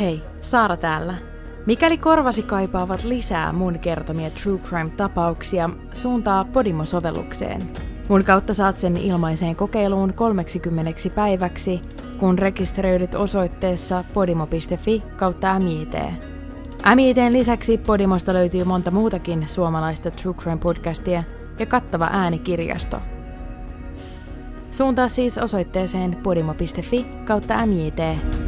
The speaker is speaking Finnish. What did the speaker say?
Hei, Saara täällä. Mikäli korvasi kaipaavat lisää mun kertomia True Crime-tapauksia, suuntaa Podimo-sovellukseen. Mun kautta saat sen ilmaiseen kokeiluun 30 päiväksi, kun rekisteröidyt osoitteessa podimo.fi kautta MIT. MITn lisäksi Podimosta löytyy monta muutakin suomalaista True Crime-podcastia ja kattava äänikirjasto. Suuntaa siis osoitteeseen podimo.fi kautta MJT.